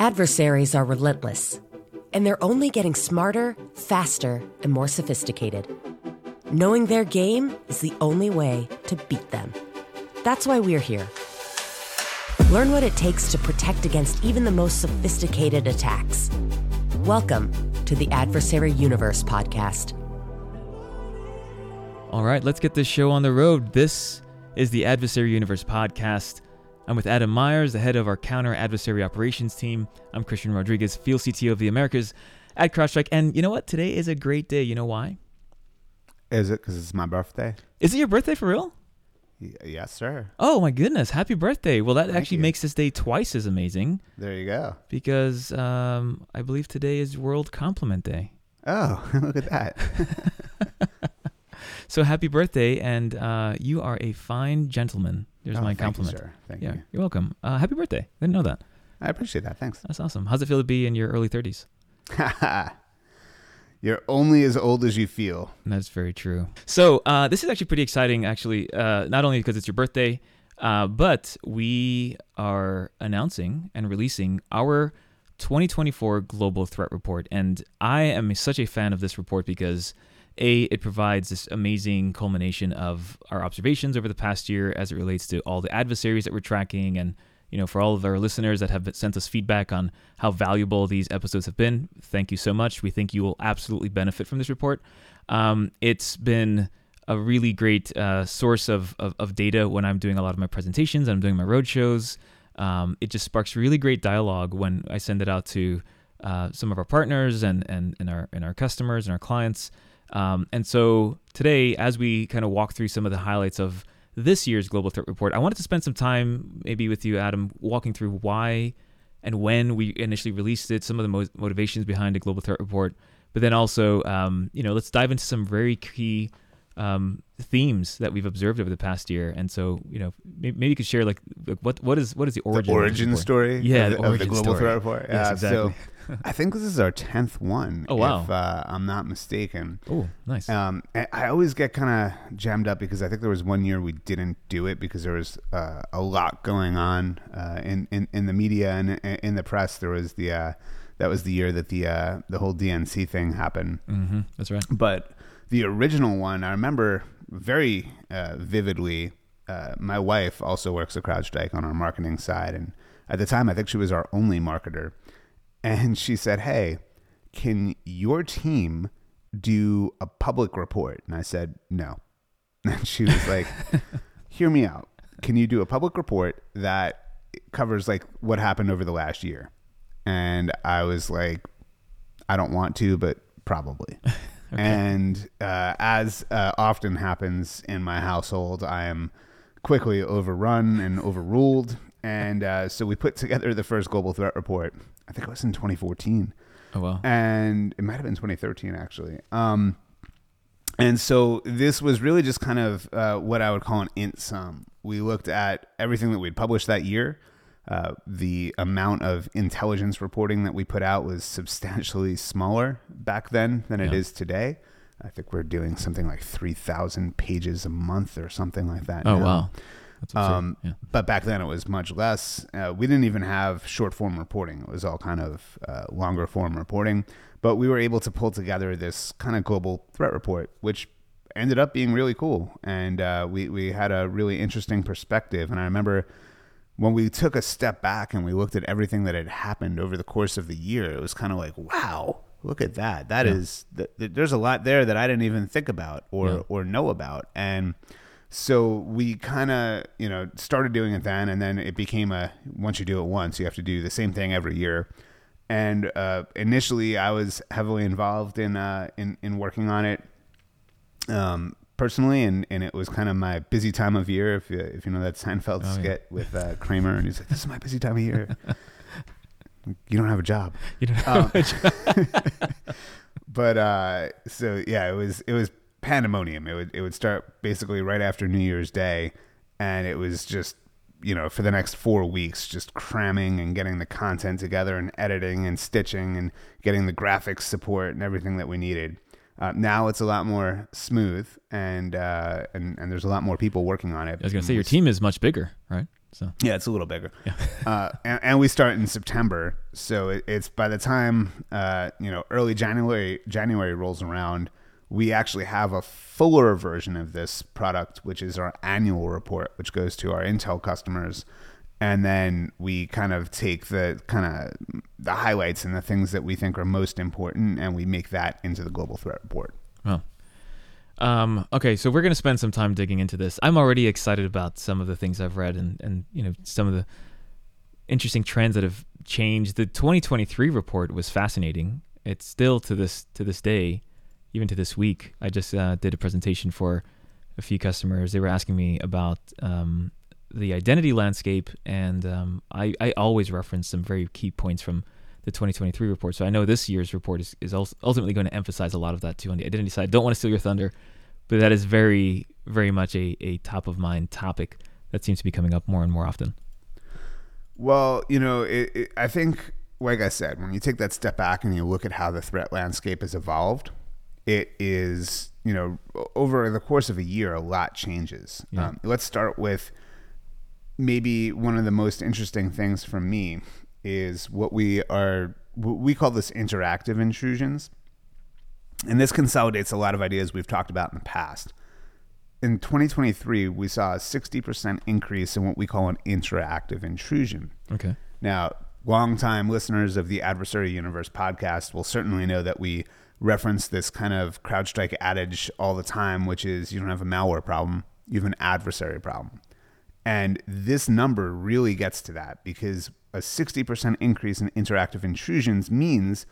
Adversaries are relentless, and they're only getting smarter, faster, and more sophisticated. Knowing their game is the only way to beat them. That's why we're here. Learn what it takes to protect against even the most sophisticated attacks. Welcome to the Adversary Universe podcast. All right, let's get this show on the road. This is the Adversary Universe podcast. I'm with Adam Meyers, the head of our counter adversary operations team. I'm Cristian Rodriguez, field CTO of the Americas at CrowdStrike. And you know what? Today is a great day. You know why? Is it because it's my birthday? Is it your birthday for real? Y- yes, sir. Oh my goodness! Happy birthday! Well, that Thank actually you. makes this day twice as amazing There you go. because um, I believe today is World Compliment Day. Oh, look at that. So happy birthday, and uh, you are a fine gentleman. There's Oh, my thank you, compliment. sir. Thank yeah, you. you're welcome. Uh, happy birthday! I didn't know that. I appreciate that. Thanks. That's awesome. How's it feel to be in your early 30s? You're only as old as you feel. That's very true. So uh, this is actually pretty exciting, actually. Uh, not only because it's your birthday, uh, but we are announcing and releasing our 2024 Global Threat Report, and I am such a fan of this report because a it provides this amazing culmination of our observations over the past year as it relates to all the adversaries that we're tracking and you know, for all of our listeners that have sent us feedback on how valuable these episodes have been, thank you so much. We think you will absolutely benefit from this report. Um, it's been a really great uh, source of, of, of data when I'm doing a lot of my presentations and I'm doing my road shows. Um, it just sparks really great dialogue when I send it out to uh, some of our partners and, and, and, our, and our customers and our clients. Um, and so today, as we kind of walk through some of the highlights of this year's Global Threat Report, I wanted to spend some time, maybe with you, Adam, walking through why and when we initially released it, some of the mo- motivations behind a Global Threat Report, but then also, um, you know, let's dive into some very key um, themes that we've observed over the past year. And so, you know, maybe, maybe you could share like, like what what is what is the origin the origin story Yeah, of the the, origin the Global story. Threat Report. Yes, Yeah, exactly. So I think this is our 10th one. Oh, wow. If uh, I'm not mistaken. Oh, nice. Um, I always get kind of jammed up because I think there was one year we didn't do it because there was uh, a lot going on uh, in, in in the media and in, in the press. There was the uh, that was the year that the uh, the whole DNC thing happened. hmm That's right. But the original one, I remember very uh, vividly. Uh, my wife also works at CrowdStrike on our marketing side, and at the time, I think she was our only marketer. And she said, "Hey, can your team do a public report?" And I said, "No." And she was like, "Hear me out. Can you do a public report that covers like what happened over the last year?" And I was like, "I don't want to, but probably." And uh, as uh, often happens in my household, I am quickly overrun and overruled. And uh, so we put together the first global threat report. I think it was in 2014, Oh, wow. and it might have been 2013 actually. Um, and so this was really just kind of uh, what I would call an INTSUM. We looked at everything that we'd published that year. Uh, the amount of intelligence reporting that we put out was substantially smaller back then than it Yeah. is today. I think we're doing something like 3,000 pages a month or something like that. Oh, now. wow. Um, yeah. But back then it was much less. Uh, we didn't even have short form reporting. It was all kind of uh, longer form reporting. But we were able to pull together this kind of global threat report, which ended up being really cool. And uh, we, we had a really interesting perspective. And I remember when we took a step back and we looked at everything that had happened over the course of the year, it was kind of like, wow, look at that. That Yeah. is th- th- there's a lot there that I didn't even think about or Yeah. or know about. And so we kind of, you know, started doing it then and then it became a once you do it once, you have to do the same thing every year. And uh, initially I was heavily involved in uh, in in working on it um, personally, and, and it was kind of my busy time of year. If you, if you know that Seinfeld Oh, yeah. skit with uh, Kramer, and he's like, "This is my busy time of year." you don't have a job, You don't have um, but uh, so yeah, it was it was pandemonium. It would it would start basically right after New Year's Day, and it was just you know for the next four weeks just cramming and getting the content together and editing and stitching and getting the graphics support and everything that we needed. Uh, now it's a lot more smooth and uh, and and there's a lot more people working on it. I was gonna say your team is much bigger, right? So Yeah, it's a little bigger. uh, and, and we start in September, so it, it's by the time uh, you know early January January rolls around, we actually have a fuller version of this product, which is our annual report, which goes to our Intel customers, and then we kind of take the kind of the highlights and the things that we think are most important, and we make that into the global threat report. Well, um, okay, so we're going to spend some time digging into this. I'm already excited about some of the things I've read and, and you know some of the interesting trends that have changed. The 2023 report was fascinating. It's still to this to this day, even to this week. I just uh, did a presentation for a few customers. They were asking me about um, the identity landscape, and um, I, I always reference some very key points from the 2023 report. So I know this year's report is, is ultimately going to emphasize a lot of that too on the identity side. Don't want to steal your thunder, but that is very, very much a, a top of mind topic that seems to be coming up more and more often. Well, you know, it, it, I think, like I said, when you take that step back and you look at how the threat landscape has evolved, it is, you know, over the course of a year, a lot changes. Yeah. Um, let's start with maybe one of the most interesting things for me is what we are we call this interactive intrusions. And this consolidates a lot of ideas we've talked about in the past. In 2023, we saw a 60% increase in what we call an interactive intrusion. Okay. Now, longtime listeners of the Adversary Universe podcast will certainly know that we reference this kind of CrowdStrike adage all the time, which is you don't have a malware problem, you have an adversary problem. And this number really gets to that because a 60% increase in interactive intrusions means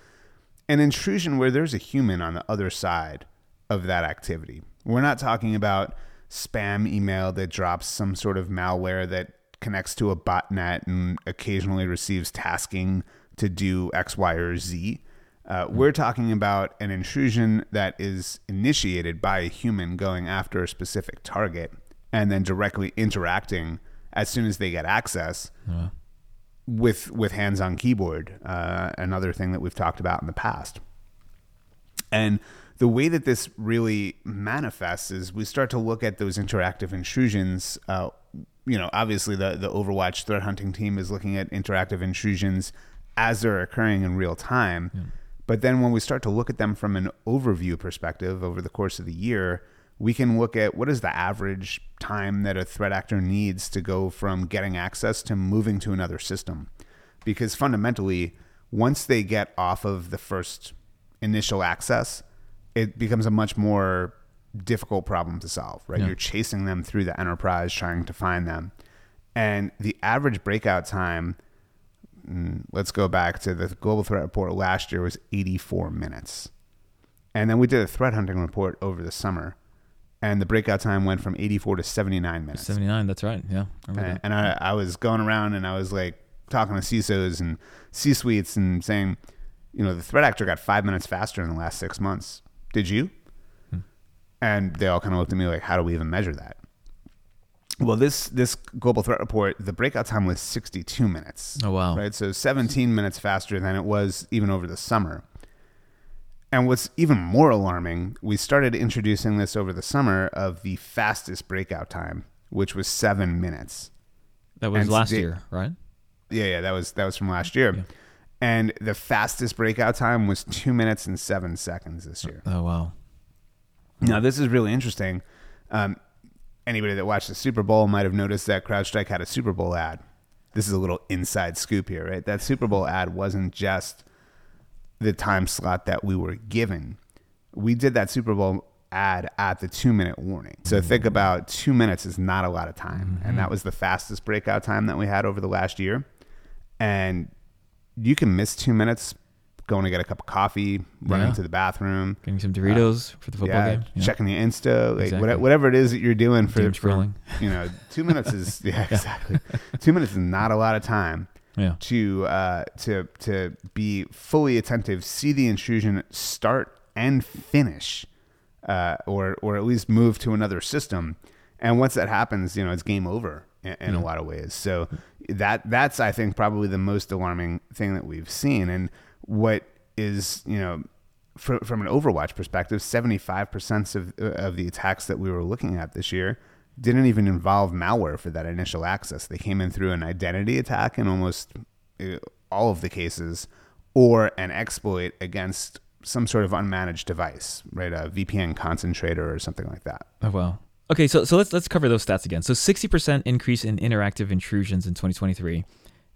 an intrusion where there's a human on the other side of that activity. We're not talking about spam email that drops some sort of malware that connects to a botnet and occasionally receives tasking to do X, Y, or Z. Uh, we're talking about an intrusion that is initiated by a human going after a specific target and then directly interacting as soon as they get access Uh, with with hands on keyboard, uh, another thing that we've talked about in the past. And the way that this really manifests is we start to look at those interactive intrusions. Uh, you know, obviously the the Overwatch threat hunting team is looking at interactive intrusions as they're occurring in real time. But then when we start to look at them from an overview perspective over the course of the year, we can look at what is the average time that a threat actor needs to go from getting access to moving to another system. Because fundamentally, once they get off of the first initial access, it becomes a much more difficult problem to solve, right? Yeah. You're chasing them through the enterprise trying to find them. And the average breakout time, mm, let's go back to the global threat report last year, was 84 minutes. And then we did a threat hunting report over the summer, and the breakout time went from 84 to 79 minutes. 79, that's right. Yeah. I And, that. and I, I was going around and I was like talking to CISOs and C suites and saying, you know, the threat actor got five minutes faster in the last six months. Did you? Hmm. And they all kind of looked at me like, how do we even measure that? Well, this this global threat report, the breakout time was 62 minutes. Oh, wow. Right, so 17 minutes faster than it was even over the summer. And what's even more alarming, we started introducing this over the summer of the fastest breakout time, which was seven minutes. That was and last year, right? Yeah, yeah, that was that was from last year. And the fastest breakout time was two minutes and seven seconds this year. Oh, wow. Now, this is really interesting. Um, anybody that watched the Super Bowl might have noticed that CrowdStrike had a Super Bowl ad. This is a little inside scoop here, right? That Super Bowl ad wasn't just the time slot that we were given. We did that Super Bowl ad at the two minute warning. So think mm-hmm. about two minutes is not a lot of time. And that mm-hmm. was the fastest breakout time that we had over the last year. And you can miss two minutes going to get a cup of coffee, running Yeah. to the bathroom, Getting some uh, Doritos for the football yeah, game. Yeah. checking the Insta, like Exactly. whatever, whatever it is that you're doing for, for scrolling. you know, two minutes is yeah, exactly. two minutes is not a lot of time Yeah. to uh, to to be fully attentive, see the intrusion start and finish, uh, or or at least move to another system. And once that happens, you know, it's game over in, in a lot of ways. So that that's I think probably the most alarming thing that we've seen. And what is you know from, from an Overwatch perspective, 75% of, of the attacks that we were looking at this year didn't even involve malware for that initial access. They came in through an identity attack in almost uh, all of the cases, or an exploit against some sort of unmanaged device, right? A VPN concentrator or something like that. Oh wow. Okay, so so let's let's cover those stats again. So 60% increase in interactive intrusions in 2023.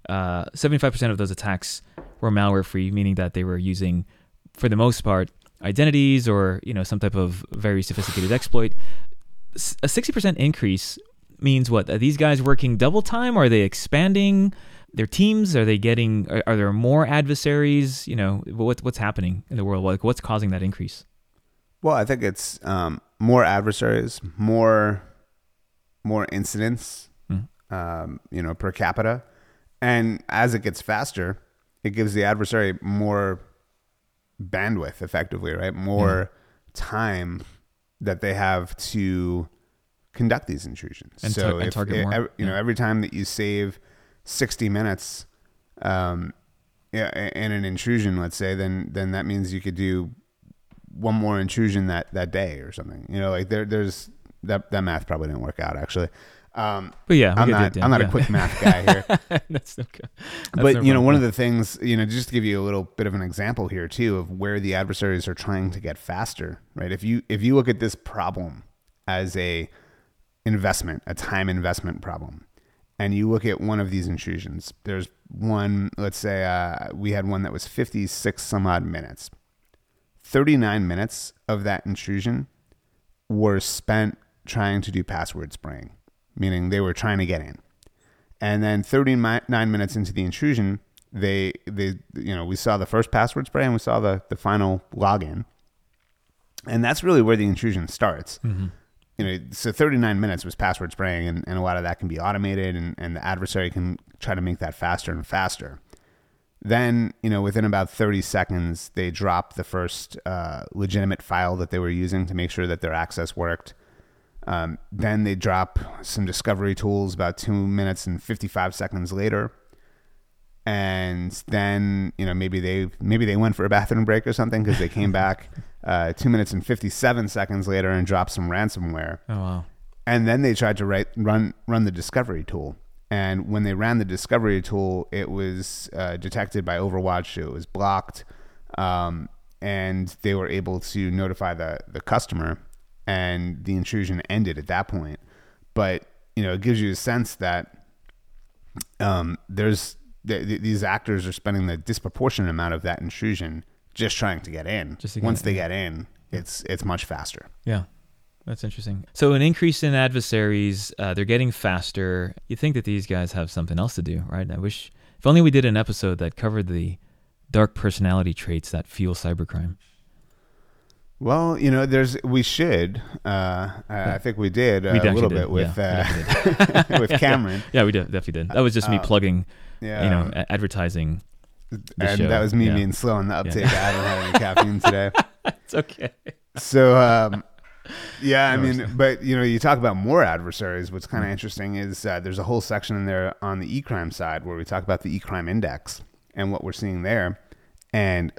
Uh, 75% of those attacks were malware free, meaning that they were using, for the most part, identities or you know some type of very sophisticated exploit. A 60% increase means what? Are these guys working double time? Are they expanding their teams? Are they getting? Are, are there more adversaries? You know, what what's happening in the world? Like what's causing that increase? Well, I think it's um, more adversaries, more more incidents, mm. um, you know, per capita, and as it gets faster, it gives the adversary more bandwidth, effectively, right? More time that they have to conduct these intrusions. And so, if, target more. Every, you yeah. know, every time that you save sixty minutes, um, yeah, in an intrusion, let's say, then then that means you could do one more intrusion that that day or something. You know, like there there's that that math probably didn't work out actually. Um, but yeah, I'm not I'm not yeah. a quick math guy here. That's okay. That's but no you know, one of the things you know, just to give you a little bit of an example here too of where the adversaries are trying to get faster, right? If you if you look at this problem as a investment, a time investment problem, and you look at one of these intrusions, there's one. Let's say uh, we had one that was 56 some odd minutes 39 minutes of that intrusion were spent trying to do password spraying, meaning they were trying to get in. And then 39 minutes into the intrusion, they they you know we saw the first password spray and we saw the the final login, and that's really where the intrusion starts. Mm-hmm. You know, so 39 minutes was password spraying, and, and a lot of that can be automated, and, and the adversary can try to make that faster and faster. Then, you know, within about 30 seconds, they dropped the first uh, legitimate file that they were using to make sure that their access worked. Um, then they drop some discovery tools about two minutes and 55 seconds later. And then, you know, maybe they maybe they went for a bathroom break or something because they came back uh, two minutes and 57 seconds later and dropped some ransomware. Oh, wow. And then they tried to write, run, run the discovery tool. And when they ran the discovery tool, it was uh, detected by Overwatch. It was blocked, um, and they were able to notify the the customer, and the intrusion ended at that point. But you know, it gives you a sense that um, there's th- th- these actors are spending the disproportionate amount of that intrusion just trying to get in. Just Once they get in, it's it's much faster. Yeah. That's interesting. So, an increase in adversaries, uh, they're getting faster. You think that these guys have something else to do, right? I wish, if only we did an episode that covered the dark personality traits that fuel cybercrime. Well, you know, there's we should. Uh, I think we did uh, we a little did. bit with yeah, uh, with Cameron. Yeah, we did, definitely did. That was just me uh, plugging, yeah. you know, advertising. And show. that was me yeah. being slow on the uptake. I haven't had any caffeine today. it's okay. So, um, yeah, I mean, but you know, you talk about more adversaries. What's kind of mm-hmm. interesting is uh, there's a whole section in there on the e-crime side where we talk about the e-crime index and what we're seeing there. And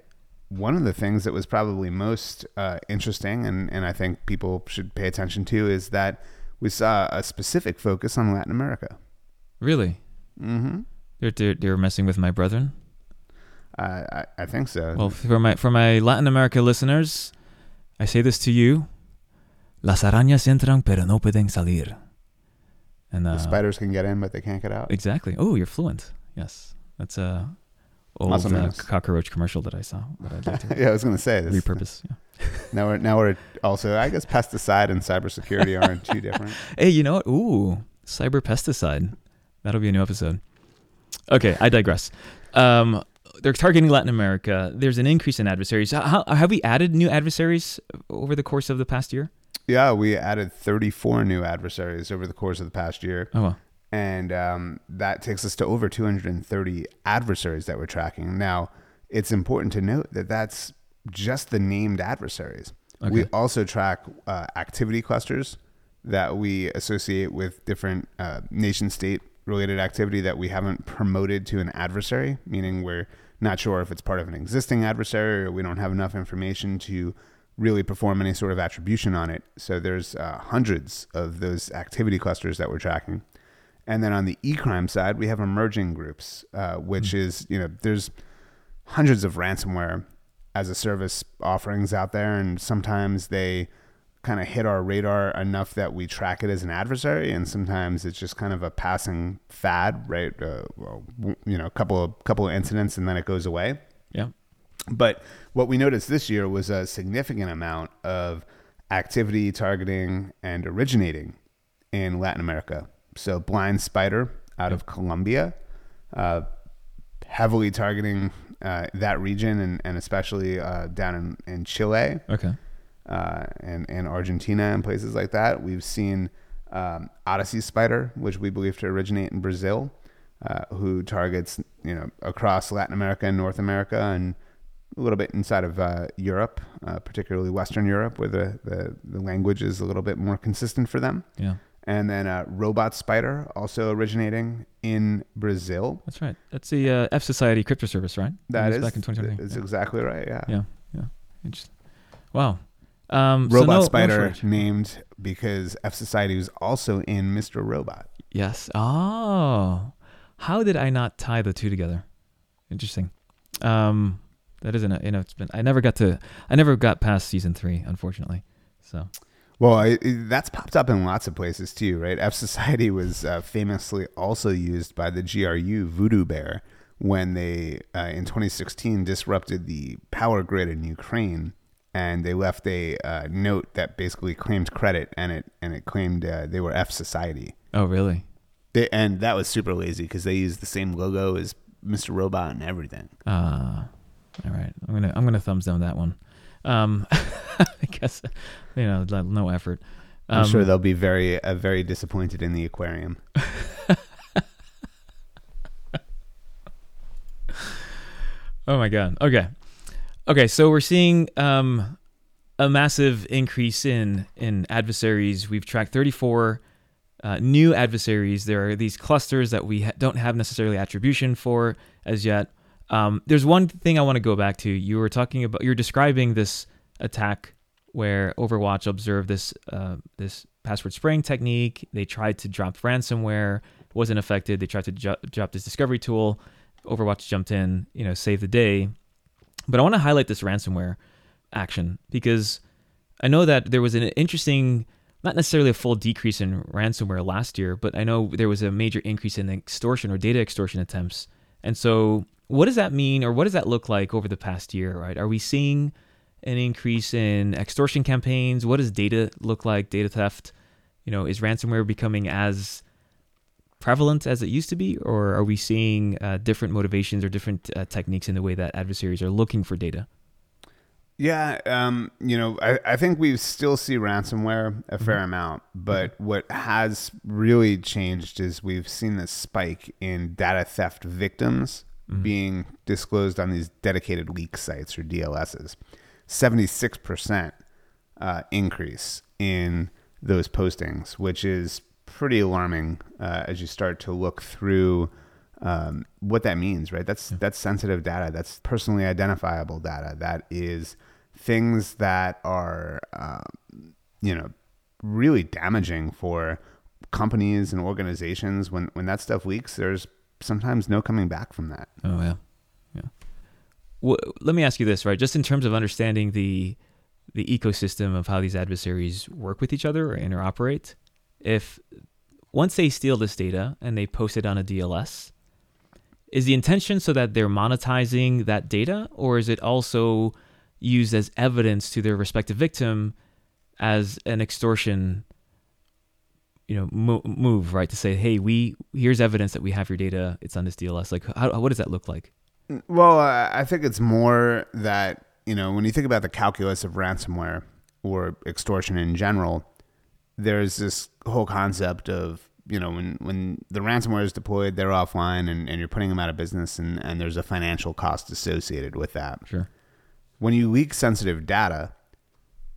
one of the things that was probably most uh, interesting, and, and I think people should pay attention to, is that we saw a specific focus on Latin America. Really? Mm-hmm. They're, they're, they're messing with my brethren. Uh, I, I think so. Well, for my for my Latin America listeners, I say this to you Las arañas entran pero no pueden salir. And uh, the spiders can get in, but they can't get out. Exactly. Oh, you're fluent. Yes, that's a old uh, cockroach commercial that I saw. That I'd like to yeah, I was going to say this. Repurpose. Yeah. now we're now we're also I guess pesticide and cybersecurity aren't too different. Hey, you know what? Ooh, cyber pesticide. That'll be a new episode. Okay, I digress. Um, they're targeting Latin America. There's an increase in adversaries. How, have we added new adversaries over the course of the past year? Yeah, we added 34 new adversaries over the course of the past year. Oh, wow. And um, that takes us to over 230 adversaries that we're tracking. Now, it's important to note that that's just the named adversaries. Okay. We also track uh, activity clusters that we associate with different uh, nation state related activity that we haven't promoted to an adversary, meaning we're not sure if it's part of an existing adversary or we don't have enough information to really perform any sort of attribution on it. So there's uh, hundreds of those activity clusters that we're tracking. And then on the e-crime side, we have emerging groups, uh, which mm-hmm. is you know there's hundreds of ransomware as a service offerings out there, and sometimes they kind of hit our radar enough that we track it as an adversary, and sometimes it's just kind of a passing fad, right? Uh, well, you know, a couple of couple of incidents, and then it goes away. Yeah. But what we noticed this year was a significant amount of activity targeting and originating in Latin America. So Blind Spider out of Colombia, uh, heavily targeting uh, that region and, and especially uh, down in, in Chile. Okay. Uh, and, and Argentina and places like that. We've seen um, Odyssey Spider, which we believe to originate in Brazil, uh, who targets you know across Latin America and North America and a little bit inside of uh, Europe, uh, particularly Western Europe, where the, the, the language is a little bit more consistent for them. Yeah. And then uh, Robot Spider, also originating in Brazil. That's right. That's the uh, F Society crypto service, right? That is back in 2020. It's yeah. exactly right. Yeah. Yeah. Yeah. Interesting. Wow. Um, Robot so no, Spider no named because F Society was also in Mr. Robot. Yes. Oh, how did I not tie the two together? Interesting. Um, that isn't a, you know it's been I never got to I never got past season three unfortunately. So. Well, I, that's popped up in lots of places too, right? F Society was uh, famously also used by the GRU Voodoo Bear when they uh, in 2016 disrupted the power grid in Ukraine and they left a uh, note that basically claimed credit, and it and it claimed uh, they were F Society. Oh, really? They, and that was super lazy because they used the same logo as Mr. Robot and everything. Ah, uh, all right. I'm gonna I'm gonna thumbs down that one. Um, I guess you know no effort. Um, I'm sure they'll be very uh, very disappointed in the aquarium. oh my god. Okay. Okay, so we're seeing um, a massive increase in in adversaries. We've tracked 34 uh, new adversaries. There are these clusters that we ha- don't have necessarily attribution for as yet. Um, there's one thing I want to go back to. You were talking about you're describing this attack where Overwatch observed this uh, this password spraying technique. They tried to drop ransomware, wasn't affected. They tried to ju- drop this discovery tool. Overwatch jumped in, you know, saved the day. But I want to highlight this ransomware action because I know that there was an interesting, not necessarily a full decrease in ransomware last year, but I know there was a major increase in extortion or data extortion attempts. And so, what does that mean, or what does that look like over the past year? Right? Are we seeing an increase in extortion campaigns? What does data look like? Data theft? You know, is ransomware becoming as prevalent as it used to be, or are we seeing uh, different motivations or different uh, techniques in the way that adversaries are looking for data? Yeah, um, you know, I, I, think we still see ransomware a fair mm-hmm. amount, but mm-hmm. what has really changed is we've seen this spike in data theft victims mm-hmm. being disclosed on these dedicated leak sites or DLSs. 76% uh, increase in those postings, which is pretty alarming uh, as you start to look through um, what that means, right? That's yeah. that's sensitive data. That's personally identifiable data. That is things that are, um, you know, really damaging for companies and organizations. When when that stuff leaks, there's sometimes no coming back from that. Oh yeah, yeah. Well, let me ask you this, right? Just in terms of understanding the the ecosystem of how these adversaries work with each other or interoperate if once they steal this data and they post it on a DLS, is the intention so that they're monetizing that data, or is it also used as evidence to their respective victim as an extortion? You know, mo- move right to say, hey, we here's evidence that we have your data. It's on this DLS. Like, how, what does that look like? Mm, well, I think it's more that you know when you think about the calculus of ransomware or extortion in general, there's this whole concept of you know when when the ransomware is deployed they're offline and, and you're putting them out of business and, and there's a financial cost associated with that sure when you leak sensitive data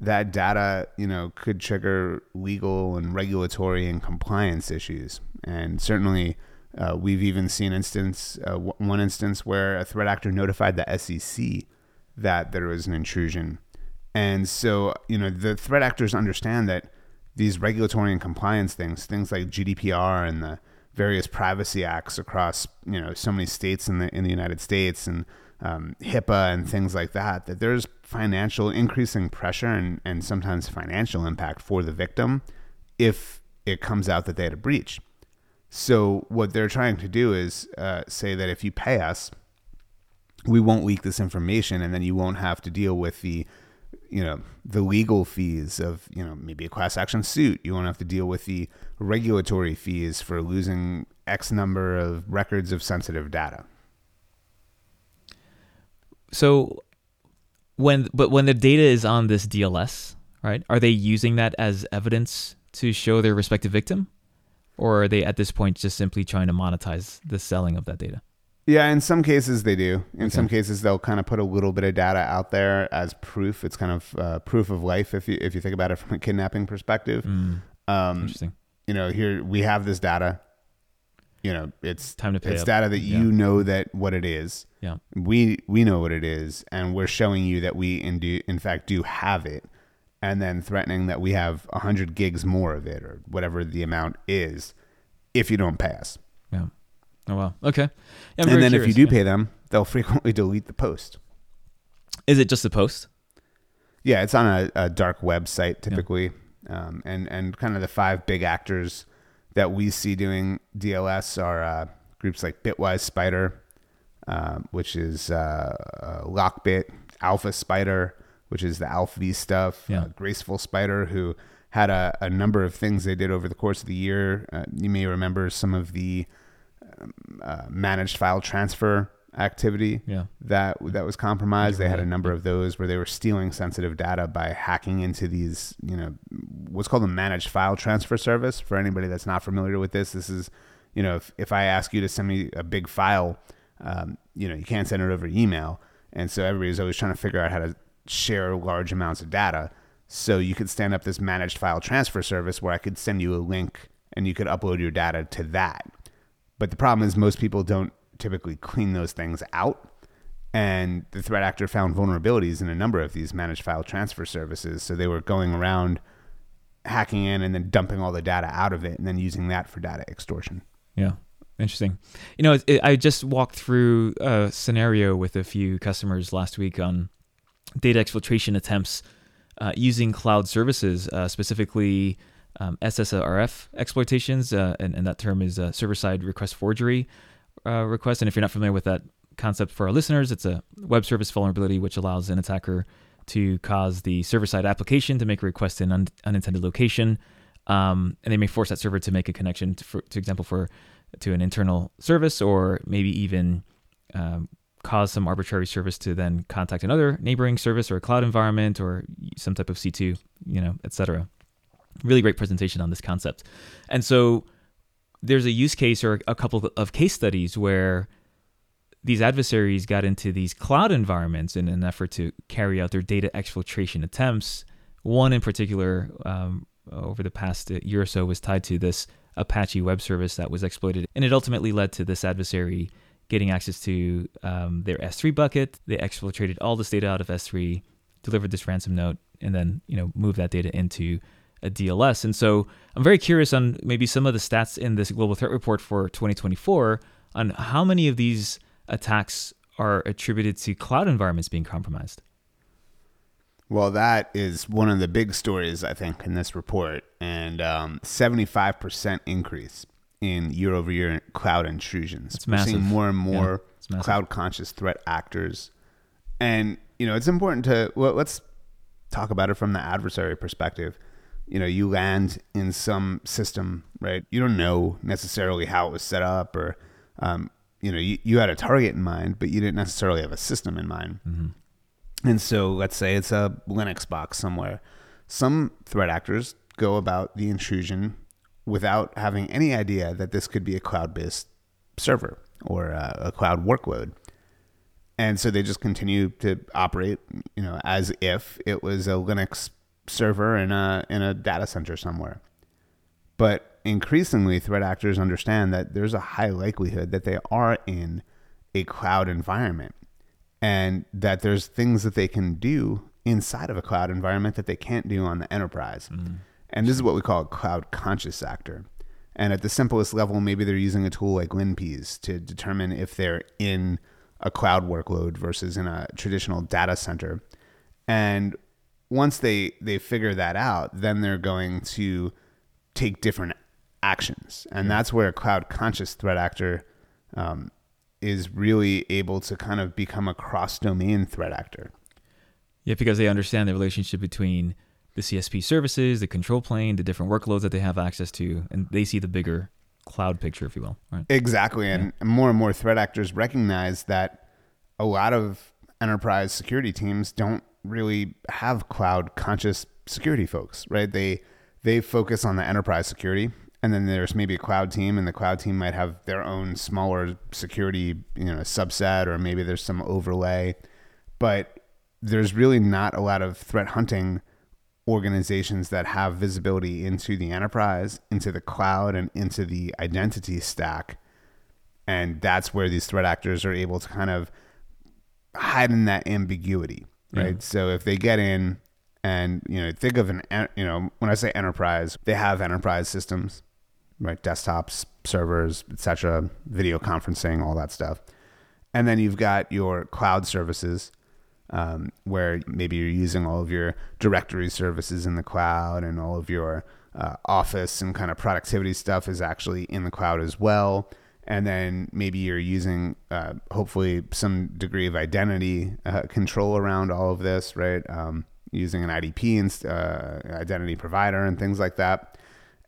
that data you know could trigger legal and regulatory and compliance issues. And certainly uh, we've even seen instance uh, one instance where a threat actor notified the SEC that there was an intrusion. And so, you know, the threat actors understand that these regulatory and compliance things, things like GDPR and the various privacy acts across, you know, so many states in the in the United States and um, HIPAA and things like that, that there's financial increasing pressure and, and sometimes financial impact for the victim if it comes out that they had a breach. So what they're trying to do is uh, say that if you pay us, we won't leak this information, and then you won't have to deal with the, you know, the legal fees of you know maybe a class action suit. You won't have to deal with the regulatory fees for losing X number of records of sensitive data. So when but when the data is on this DLS, right? Are they using that as evidence to show their respective victim? Or are they at this point just simply trying to monetize the selling of that data? Yeah, in some cases they do. In okay. some cases they'll kind of put a little bit of data out there as proof. It's kind of uh, proof of life if you if you think about it from a kidnapping perspective. Mm, um, interesting. You know, here we have this data. You know, it's time to pay. It's up. data that yeah. you know that what it is. Yeah. We we know what it is, and we're showing you that we in, do, in fact do have it and then threatening that we have 100 gigs more of it or whatever the amount is if you don't pay us. Yeah. Oh, well. Okay. Yeah, and then curious. if you do pay them, they'll frequently delete the post. Is it just the post? Yeah, it's on a, a dark website typically. Yeah. Um, and, and kind of the five big actors that we see doing DLS are uh, groups like Bitwise Spider, uh, which is uh, uh Lockbit, Alpha Spider, which is the Alpha V stuff. Yeah. Uh, Graceful Spider, who had a, a, number of things they did over the course of the year. Uh, you may remember some of the um, uh, managed file transfer activity yeah. that that was compromised. They had a number of those where they were stealing sensitive data by hacking into these, you know, what's called a managed file transfer service. For anybody that's not familiar with this, this is, you know, if, if I ask you to send me a big file, um, you know, you can't send it over email. And so everybody's always trying to figure out how to share large amounts of data. So you could stand up this managed file transfer service where I could send you a link and you could upload your data to that. But the problem is most people don't typically clean those things out. And the threat actor found vulnerabilities in a number of these managed file transfer services. So they were going around hacking in and then dumping all the data out of it and then using that for data extortion. Yeah. Interesting. You know, it, I just walked through a scenario with a few customers last week on data exfiltration attempts uh, using cloud services, uh, specifically um, SSRF exploitations, uh, and, and, that term is server-side request forgery uh, request. And if you're not familiar with that concept for our listeners, it's a web service vulnerability which allows an attacker to cause the server-side application to make a request in un- unintended location, um, and they may force that server to make a connection, to, for, to example, for to an internal service, or maybe even um, cause some arbitrary service to then contact another neighboring service or a cloud environment or some type of C2, you know, etc. Really great presentation on this concept. And so there's a use case or a couple of case studies where these adversaries got into these cloud environments in an effort to carry out their data exfiltration attempts. One in particular, um, over the past year or so, was tied to this Apache web service that was exploited, and it ultimately led to this adversary getting access to um, their S3 bucket. They exfiltrated all this data out of S3, delivered this ransom note, and then you know move that data into a DLS. And so I'm very curious on maybe some of the stats in this global threat report for 2024 on how many of these attacks are attributed to cloud environments being compromised. Well, that is one of the big stories I think in this report, and um, 75% increase in year over year cloud intrusions. It's We're massive. seeing more and more yeah, cloud conscious threat actors. And, you know, it's important to, well, let's talk about it from the adversary perspective. You know, you land in some system, right? You don't know necessarily how it was set up or, um, you know, you, you had a target in mind, but you didn't necessarily have a system in mind. Mm-hmm. And so let's say it's a Linux box somewhere. Some threat actors go about the intrusion without having any idea that this could be a cloud-based server or a, a cloud workload. And so they just continue to operate, you know, as if it was a Linux server in a in a data center somewhere. But increasingly, threat actors understand that there's a high likelihood that they are in a cloud environment, and that there's things that they can do inside of a cloud environment that they can't do on the enterprise. Mm. And this is what we call a cloud conscious actor. And at the simplest level, maybe they're using a tool like WinPeas to determine if they're in a cloud workload versus in a traditional data center. And once they they figure that out, then they're going to take different actions, and that's where a cloud conscious threat actor um, is really able to kind of become a cross domain threat actor. Yeah, because they understand the relationship between the CSP services, the control plane, the different workloads that they have access to, and they see the bigger cloud picture, if you will. Right. Exactly. And more and more threat actors recognize that a lot of enterprise security teams don't really have cloud conscious security folks, right? They they focus on the enterprise security and then there's maybe a cloud team and the cloud team might have their own smaller security, you know, subset or maybe there's some overlay. But there's really not a lot of threat hunting organizations that have visibility into the enterprise, into the cloud, and into the identity stack. And that's where these threat actors are able to kind of hide in that ambiguity, right? So if they get in and, you know, think of an, you know, when I say enterprise, they have enterprise systems, right? Desktops, servers, etc., video conferencing, all that stuff. And then you've got your cloud services um, where maybe you're using all of your directory services in the cloud and all of your uh, office and kind of productivity stuff is actually in the cloud as well. And then maybe you're using uh, hopefully some degree of identity uh, control around all of this, right? Um, using an IDP and uh, identity provider and things like that.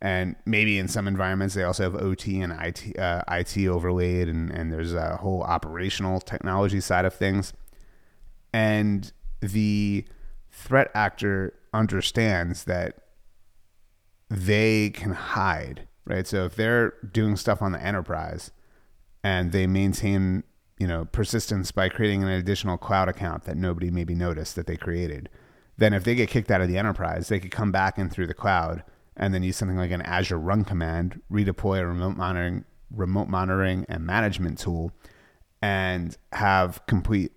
And maybe in some environments they also have OT and IT, uh, IT overlaid, and, and there's a whole operational technology side of things and the threat actor understands that they can hide, right? So if they're doing stuff on the enterprise and they maintain, you know, persistence by creating an additional cloud account that nobody maybe noticed that they created, then if they get kicked out of the enterprise, they could come back in through the cloud and then use something like an Azure run command, redeploy a remote monitoring remote monitoring and management tool and have complete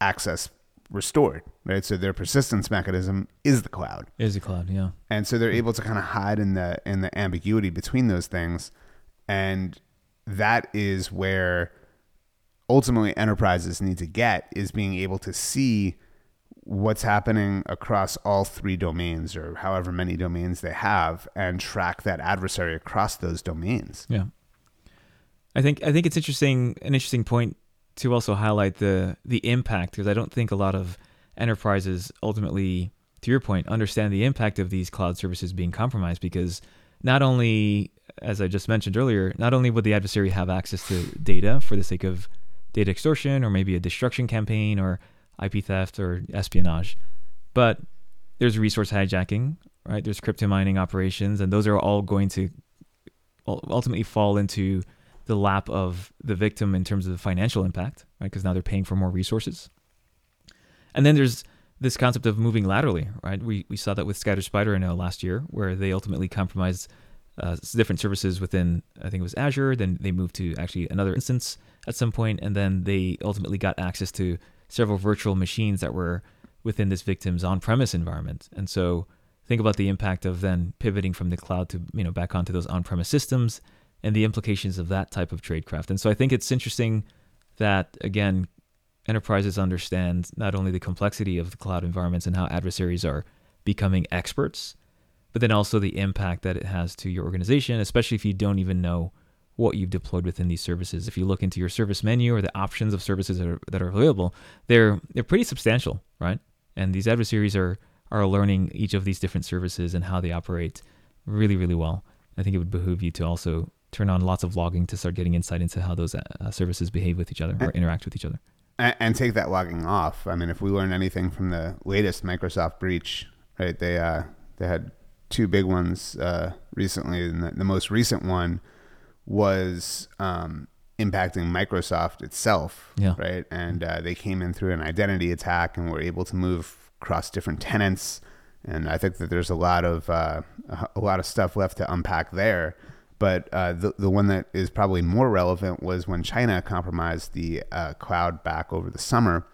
access restored, right? So their persistence mechanism is the cloud. Is the cloud, yeah. And so they're able to kind of hide in the in the ambiguity between those things. And that is where ultimately enterprises need to get is being able to see what's happening across all three domains or however many domains they have and track that adversary across those domains. Yeah. I think I think it's interesting an interesting point to also highlight the the impact because I don't think a lot of enterprises ultimately, to your point, understand the impact of these cloud services being compromised because not only, as I just mentioned earlier, not only would the adversary have access to data for the sake of data extortion or maybe a destruction campaign or IP theft or espionage, but there's resource hijacking, right? There's crypto mining operations, and those are all going to ultimately fall into the lap of the victim in terms of the financial impact, right? Because now they're paying for more resources. And then there's this concept of moving laterally, right? We, we saw that with Scattered Spider, I know, last year, where they ultimately compromised uh, different services within, I think it was Azure. Then they moved to actually another instance at some point, and then they ultimately got access to several virtual machines that were within this victim's on-premise environment. And so think about the impact of then pivoting from the cloud to you know back onto those on-premise systems and the implications of that type of tradecraft. And so I think it's interesting that, again, enterprises understand not only the complexity of the cloud environments and how adversaries are becoming experts, but then also the impact that it has to your organization, especially if you don't even know what you've deployed within these services. If you look into your service menu or the options of services that are, that are available, they're they're pretty substantial, right? And these adversaries are are learning each of these different services and how they operate really, really well. I think it would behoove you to also turn on lots of logging to start getting insight into how those uh, services behave with each other or interact with each other. And, and, take that logging off. I mean, if we learn anything from the latest Microsoft breach, right? They uh, they had two big ones uh, recently, and the, the, most recent one was um, impacting Microsoft itself, yeah. right? And uh, they came in through an identity attack and were able to move across different tenants. And I think that there's a lot of uh, a lot of stuff left to unpack there. But uh, the the one that is probably more relevant was when China compromised the uh, cloud back over the summer,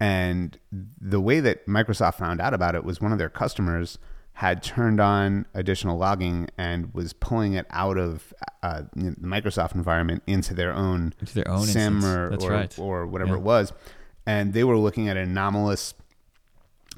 And the way that Microsoft found out about it was one of their customers had turned on additional logging and was pulling it out of uh, the Microsoft environment into their own, into their own SIEM or, or, right. or whatever Yeah. it was. And they were looking at anomalous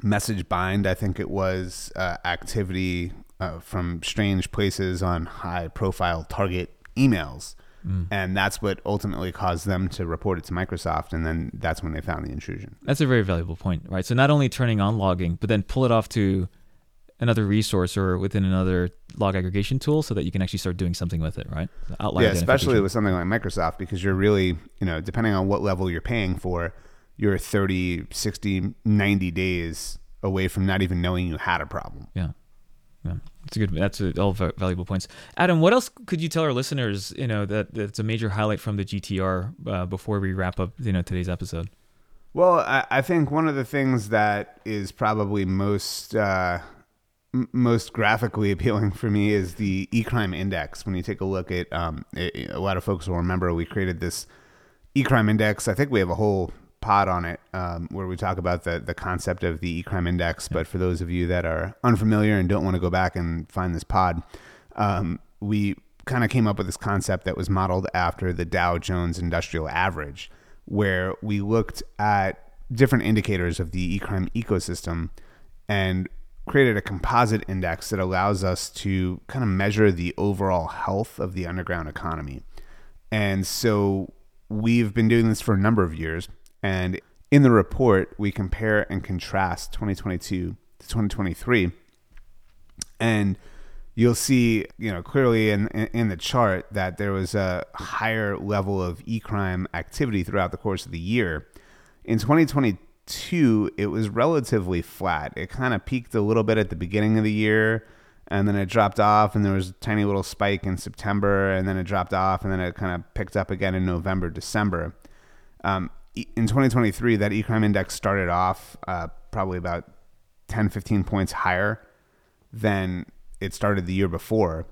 message bind, I think it was, uh, activity uh, from strange places on high profile target emails. Mm. And that's what ultimately caused them to report it to Microsoft. And then that's when they found the intrusion. That's a very valuable point, right? So not only turning on logging, but then pull it off to another resource or within another log aggregation tool so that you can actually start doing something with it, right? Outlier yeah, especially with something like Microsoft, because you're really, you know, depending on what level you're paying for, you're 30, 60, 90 days away from not even knowing you had a problem. Yeah. Yeah. That's good. That's a, all valuable points. Adam, what else could you tell our listeners? You know that that's a major highlight from the GTR uh, before we wrap up. You know today's episode. Well, I, I think one of the things that is probably most uh, m- most graphically appealing for me is the e-crime index. When you take a look at, um, it, a lot of folks will remember we created this e-crime index. I think we have a whole pod on it um, where we talk about the the concept of the e-crime index. But for those of you that are unfamiliar and don't want to go back and find this pod, um, we kind of came up with this concept that was modeled after the Dow Jones Industrial Average, where we looked at different indicators of the e-crime ecosystem and created a composite index that allows us to kind of measure the overall health of the underground economy. And so we've been doing this for a number of years. And in the report, we compare and contrast 2022 to 2023. And you'll see, you know, clearly in, in, the chart that there was a higher level of e-crime activity throughout the course of the year. In 2022, it was relatively flat. It kind of peaked a little bit at the beginning of the year and then it dropped off and there was a tiny little spike in September and then it dropped off and then it kind of picked up again in November, December. Um, in 2023, that e-crime index started off uh, probably about 10, 15 points higher than it started the year before.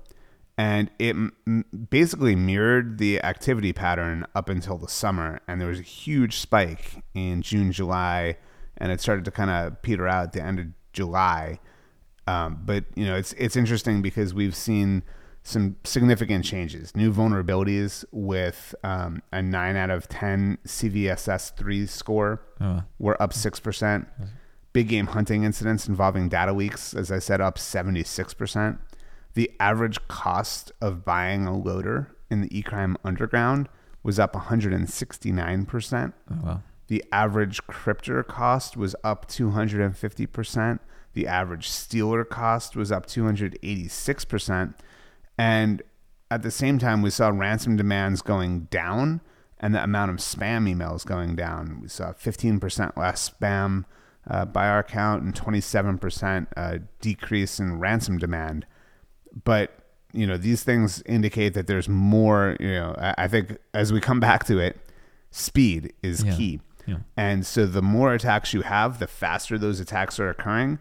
And it m- basically mirrored the activity pattern up until the summer. And there was a huge spike in June, July, and it started to kind of peter out at the end of July. Um, but you know, it's it's interesting because we've seen some significant changes, new vulnerabilities with um, a nine out of ten CVSS three score. Oh, We're up six percent. Big game hunting incidents involving data leaks, as I said, up seventy six percent. The average cost of buying a loader in the eCrime underground was up one hundred and sixty nine percent. oh wow. The average cryptor cost was up 250%. The average stealer cost was up 286%. And at the same time, we saw ransom demands going down and the amount of spam emails going down. We saw 15% less spam uh, by our count and 27% uh, decrease in ransom demand. But you know these things indicate that there's more. You know, I, I think as we come back to it, speed is Yeah. key. Yeah. And so the more attacks you have, the faster those attacks are occurring.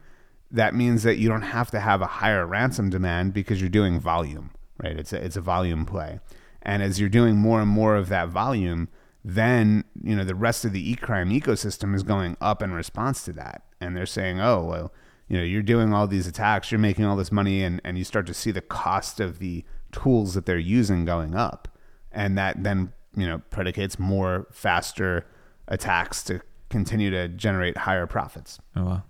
That means that you don't have to have a higher ransom demand because you're doing volume, right? It's a, it's a volume play. And as you're doing more and more of that volume, then, you know, the rest of the e-crime ecosystem is going up in response to that. And they're saying, "Oh, well, you know, you're doing all these attacks, you're making all this money and and you start to see the cost of the tools that they're using going up." And that then, you know, predicates more faster attacks to continue to generate higher profits. Oh wow.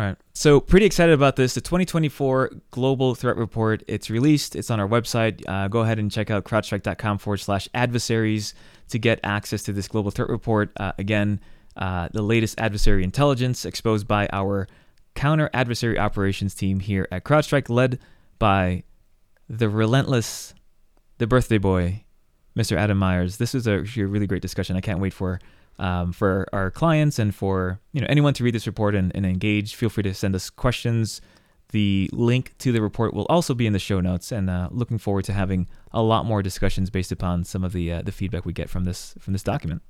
Right. So pretty excited about this. The 2024 Global Threat Report. It's released. It's on our website. Uh, go ahead and check out crowdstrike.com forward slash adversaries to get access to this Global Threat Report. Uh, again, uh, the latest adversary intelligence exposed by our counter adversary operations team here at CrowdStrike, led by the relentless, the birthday boy, Mr. Adam Meyers. This is a really great discussion. I can't wait for um, for our clients and for you know anyone to read this report and, and engage. Feel free to send us questions. The link to the report will also be in the show notes, and uh, looking forward to having a lot more discussions based upon some of the uh, the feedback we get from this from this document.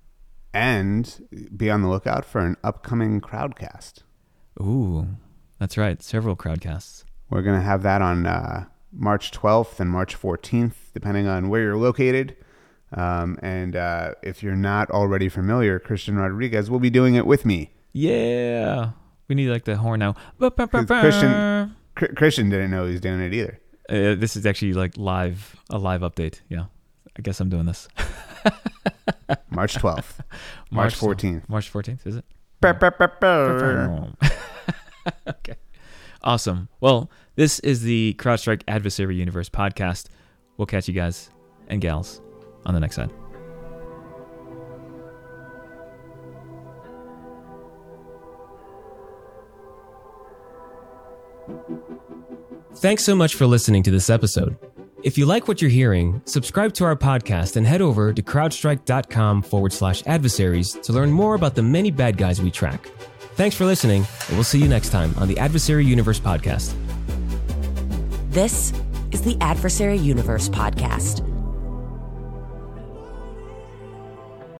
And be on the lookout for an upcoming crowdcast. Ooh, that's right. Several crowdcasts. We're going to have that on uh, March 12th and March 14th, depending on where you're located. Um, and uh, if you're not already familiar, Cristian Rodriguez will be doing it with me. Yeah. We need like the horn now. Cristian, Chr- Cristian didn't know he was doing it either. Uh, this is actually like live, a live update. Yeah. I guess I'm doing this. March 12th, March 14th. March 14th, is it? Okay. Awesome. Well, this is the CrowdStrike Adversary Universe podcast. We'll catch you guys and gals on the next side. Thanks so much for listening to this episode. If you like what you're hearing, subscribe to our podcast and head over to crowdstrike.com forward slash adversaries to learn more about the many bad guys we track. Thanks for listening, and we'll see you next time on the Adversary Universe podcast. This is the Adversary Universe podcast,